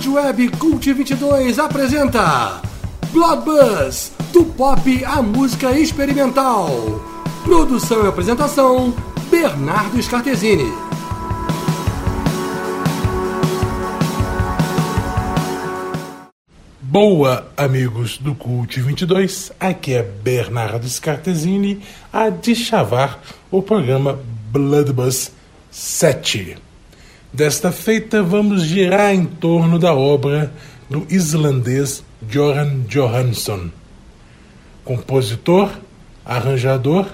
Rádio Web Cult 22 apresenta Blood Buzz, do pop à música experimental. Produção e apresentação, Bernardo Scartesini. Boa, amigos do Cult 22, aqui é Bernardo Scartesini a deschavar o programa Blood Buzz 7. Desta feita, vamos girar em torno da obra do islandês Joran Johansson, compositor, arranjador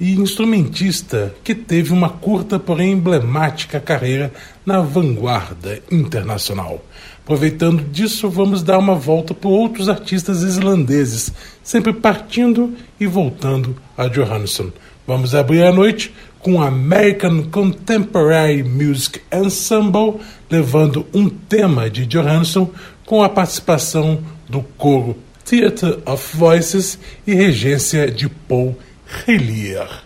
e instrumentista que teve uma curta, porém emblemática carreira na vanguarda internacional. Aproveitando disso, vamos dar uma volta por outros artistas islandeses, sempre partindo e voltando a Johansson. Vamos abrir a noite com American Contemporary Music Ensemble, levando um tema de Johansson com a participação do coro Theatre of Voices e regência de Paul Hellier.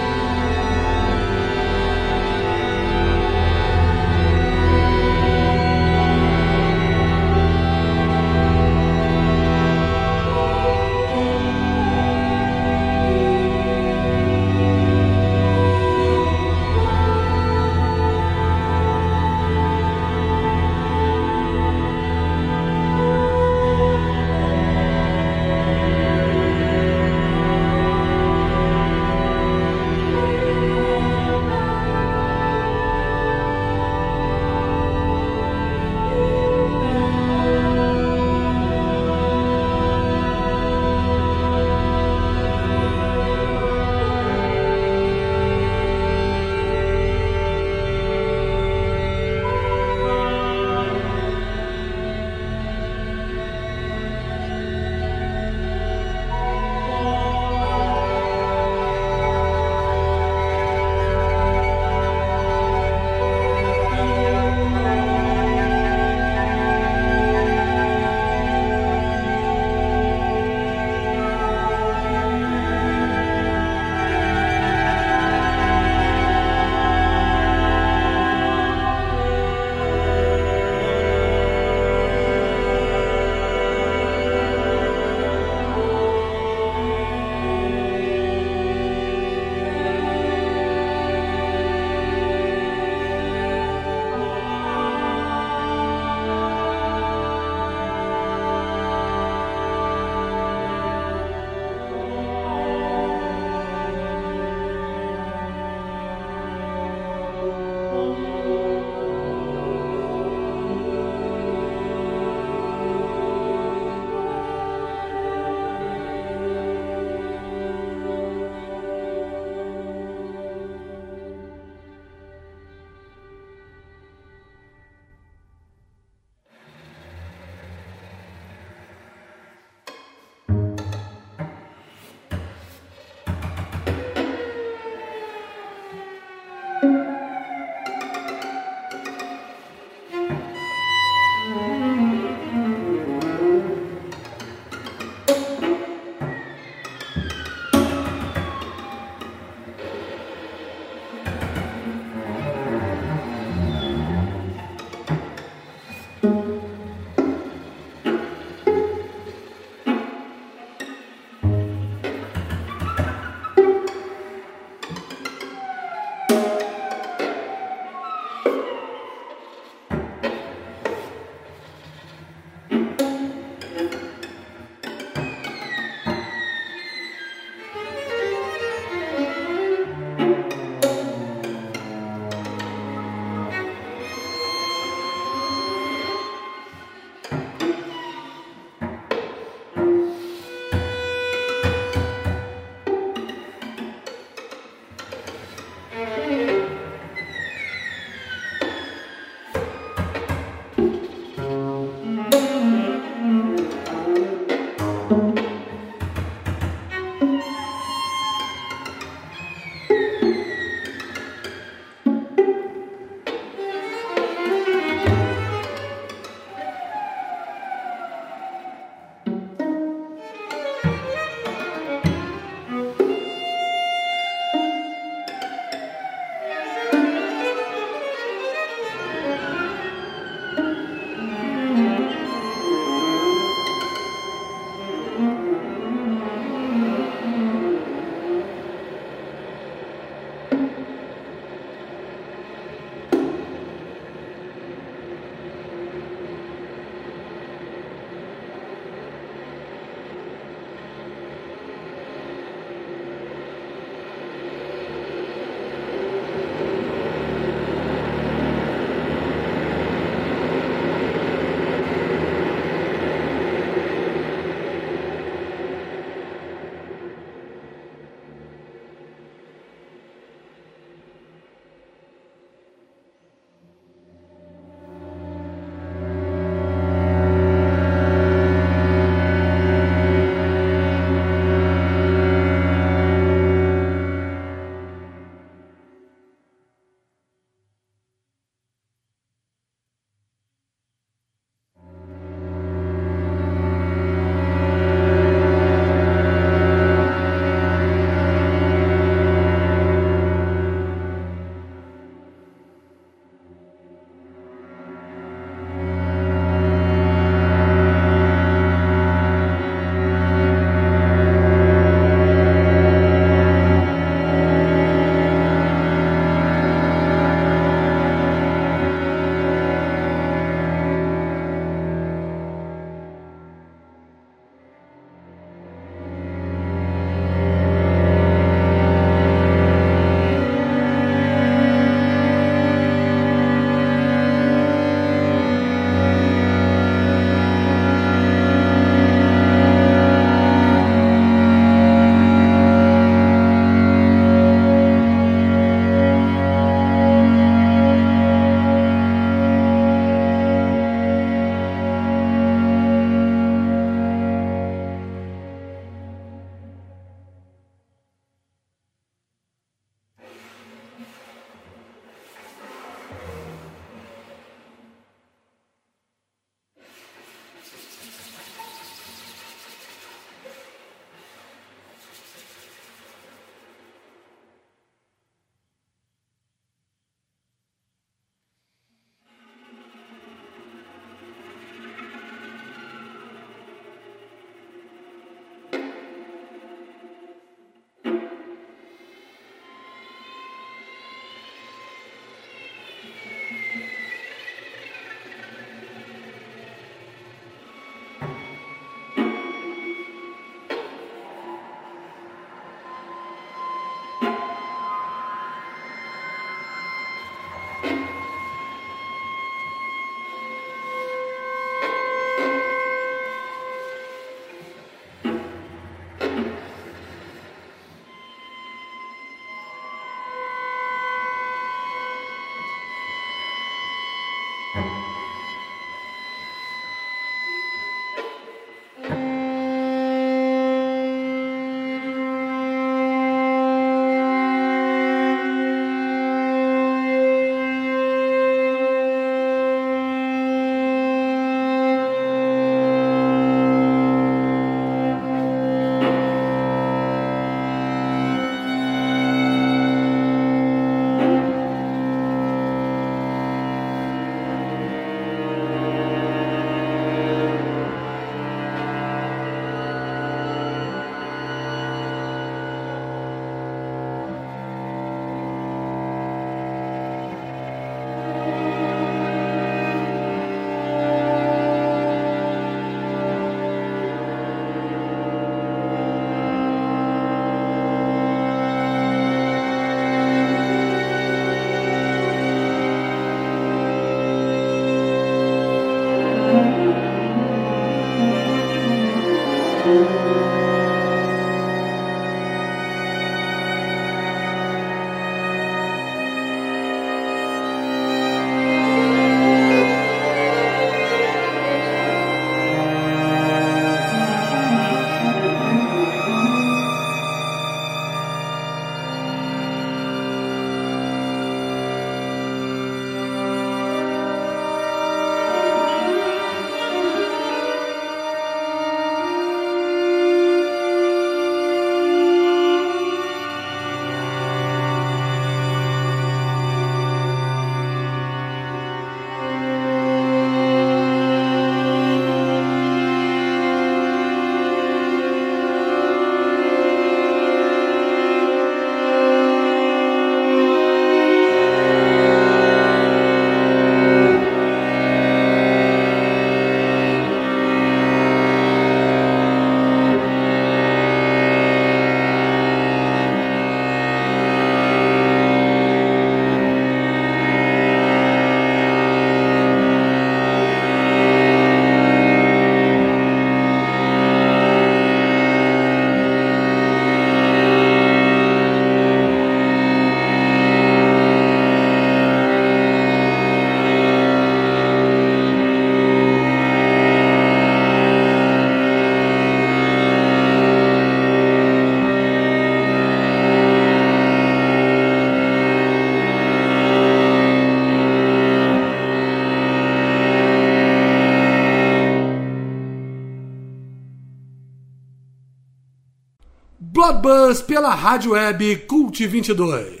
Pela rádio web Cult 22.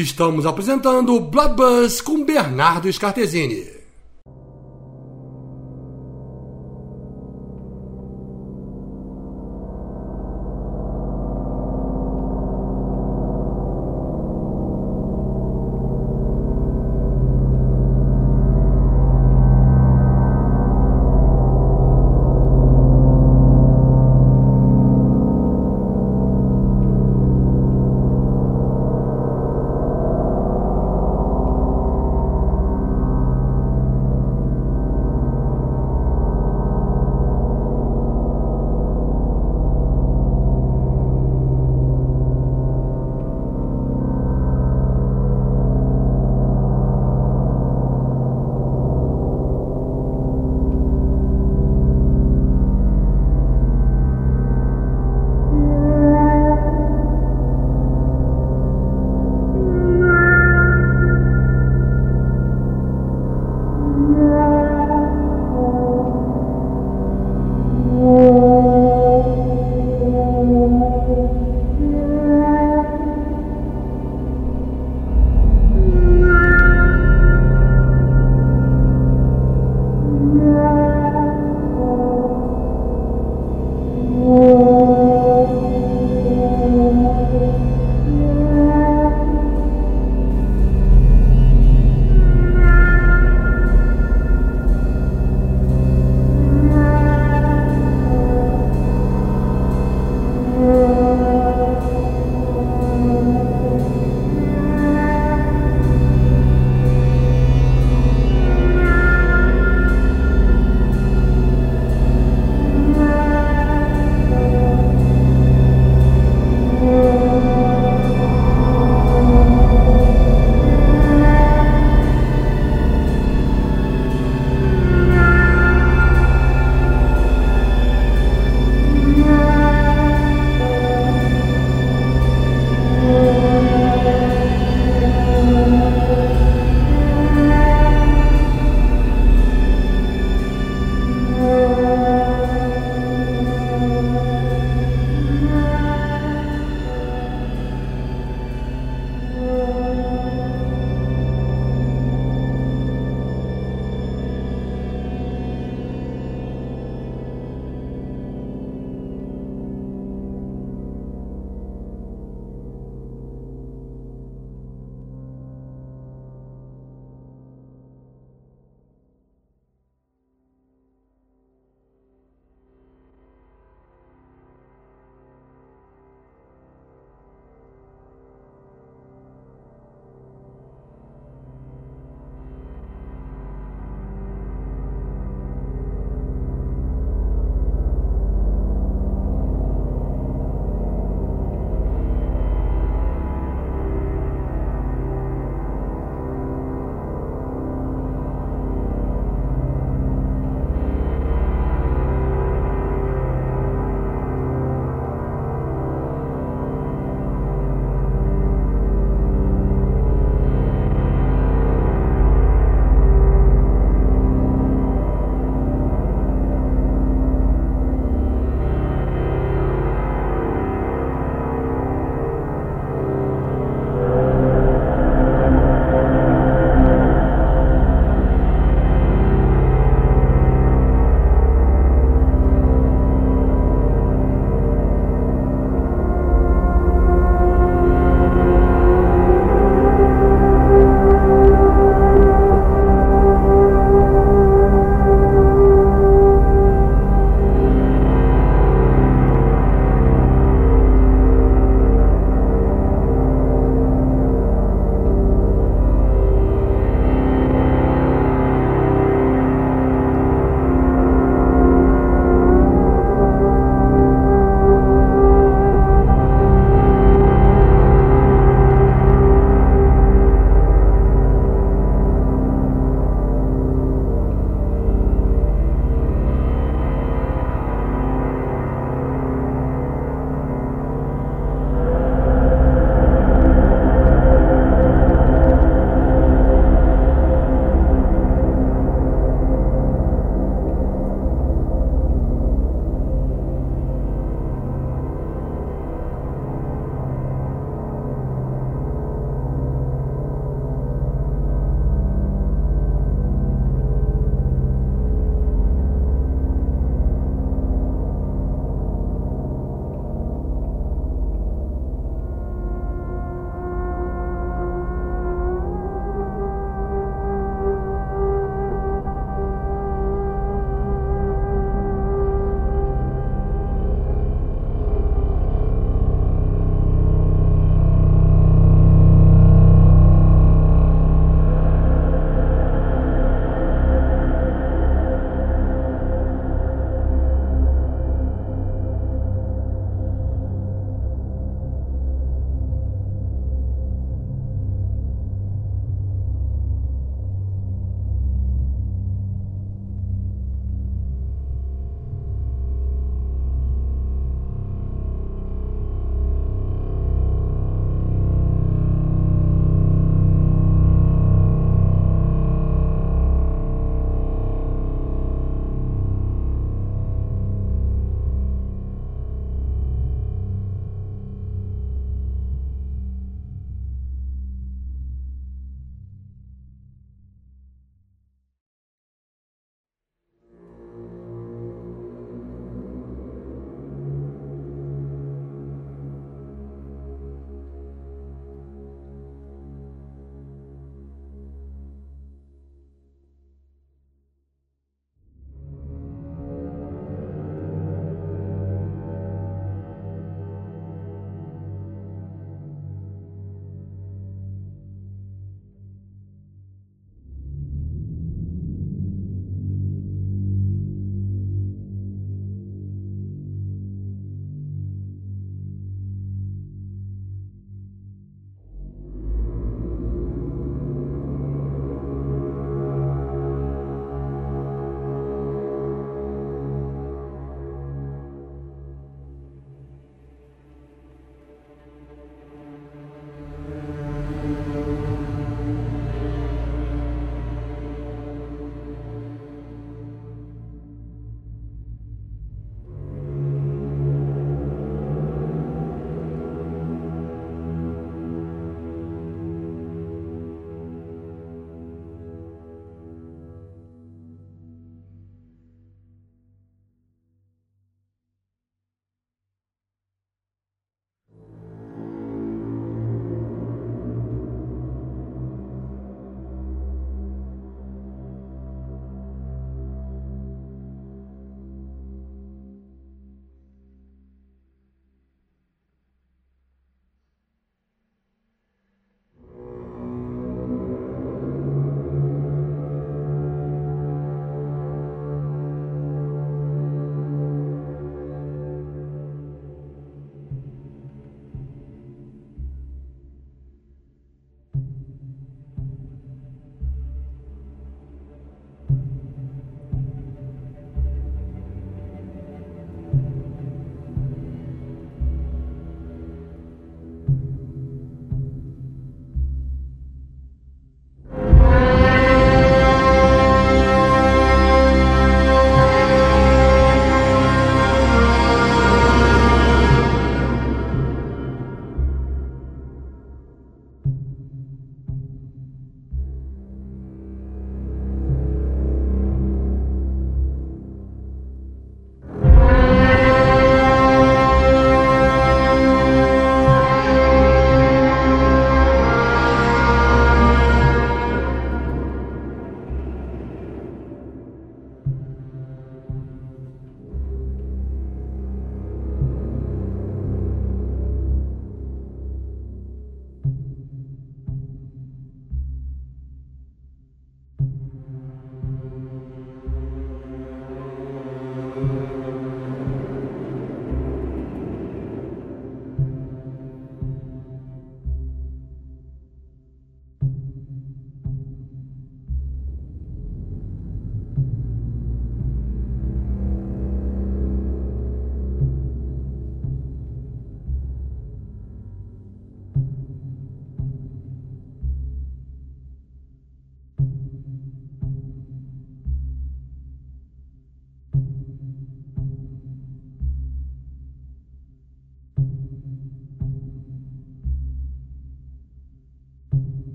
Estamos apresentando Blood Buzz com Bernardo Scartesini.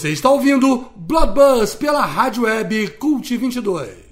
Você está ouvindo Blood Buzz pela rádio web Cult 22.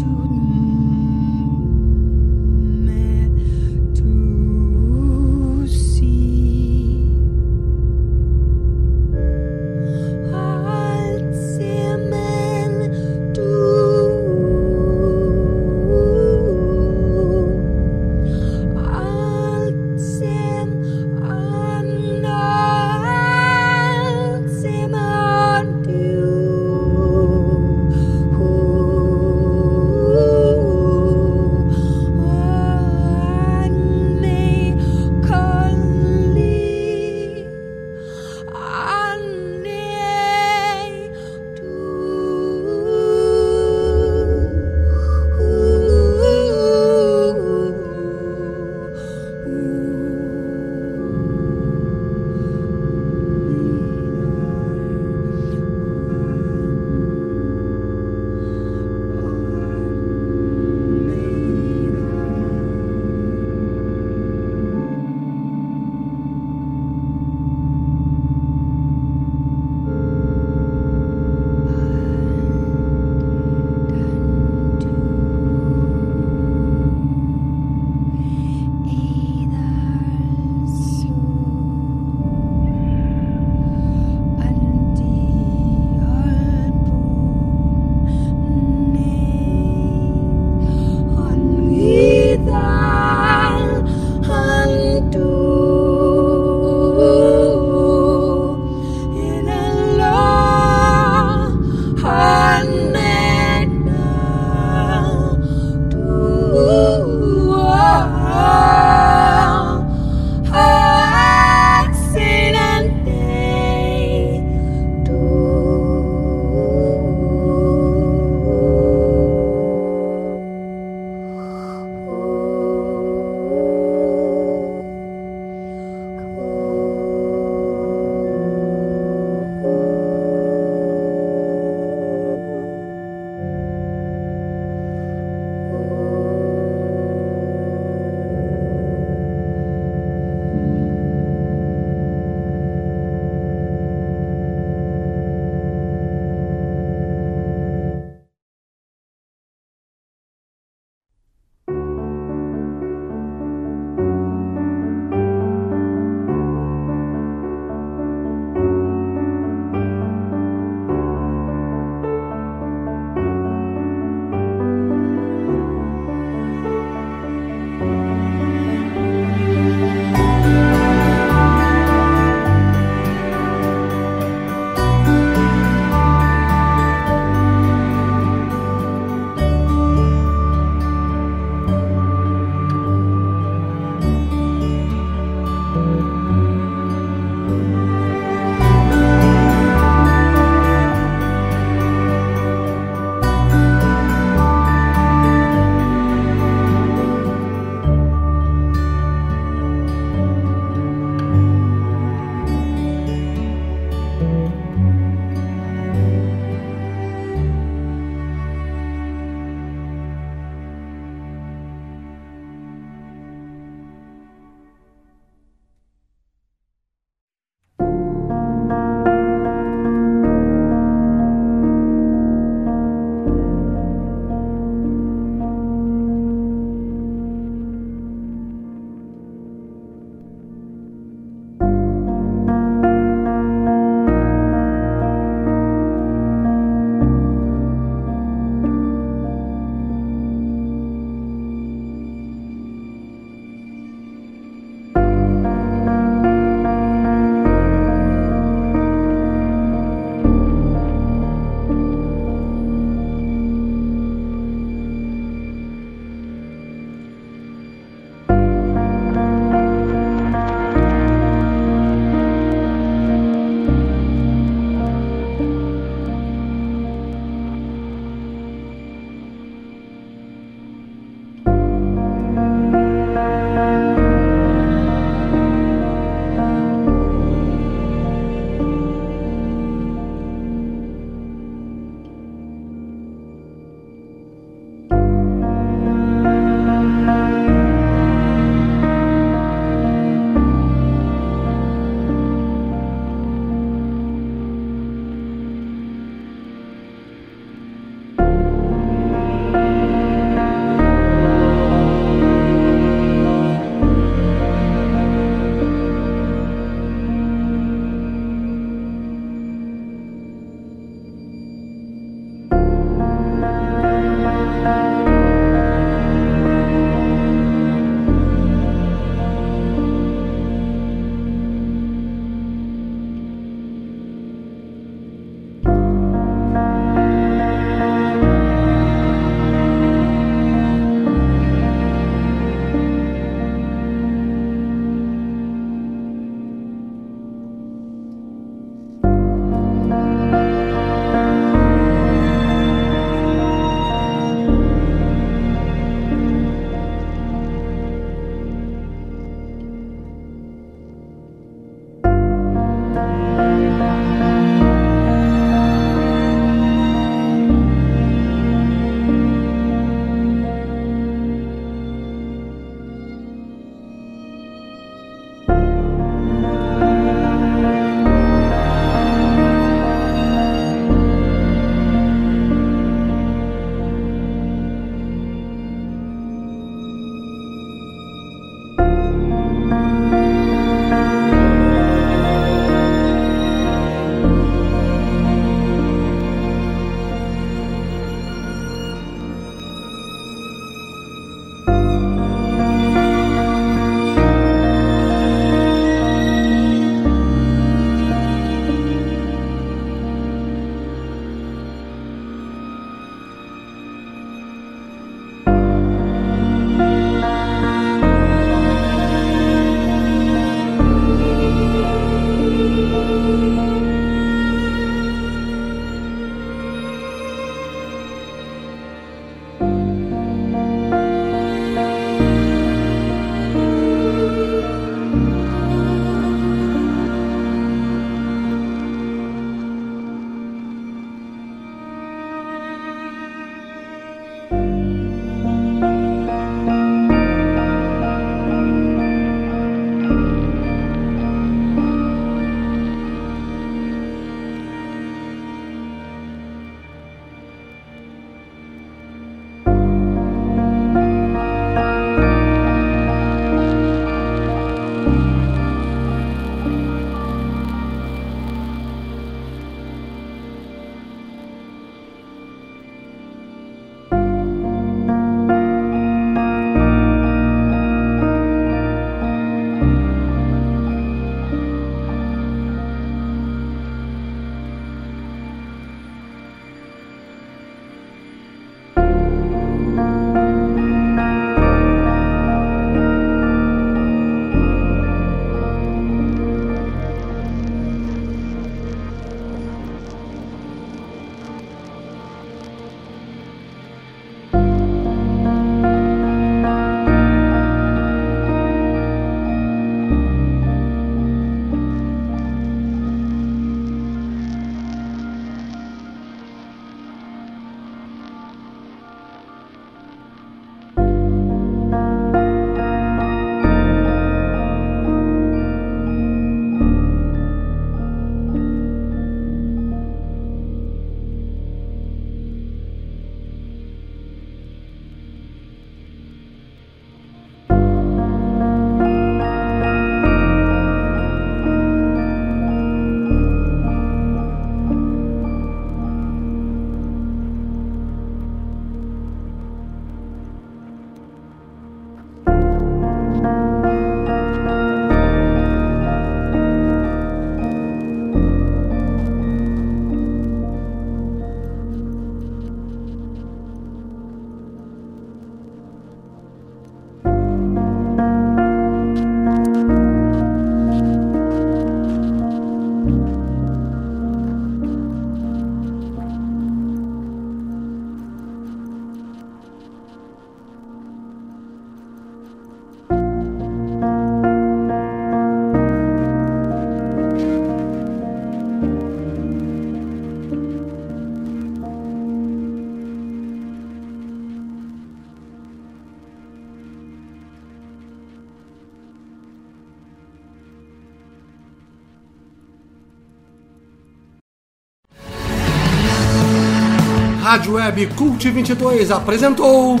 Rádio Web Cult 22 apresentou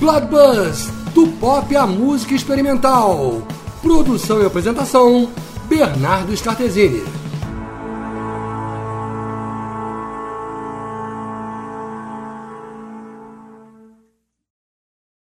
Blood Buzz, do pop à música experimental. Produção e apresentação, Bernardo Scartesini.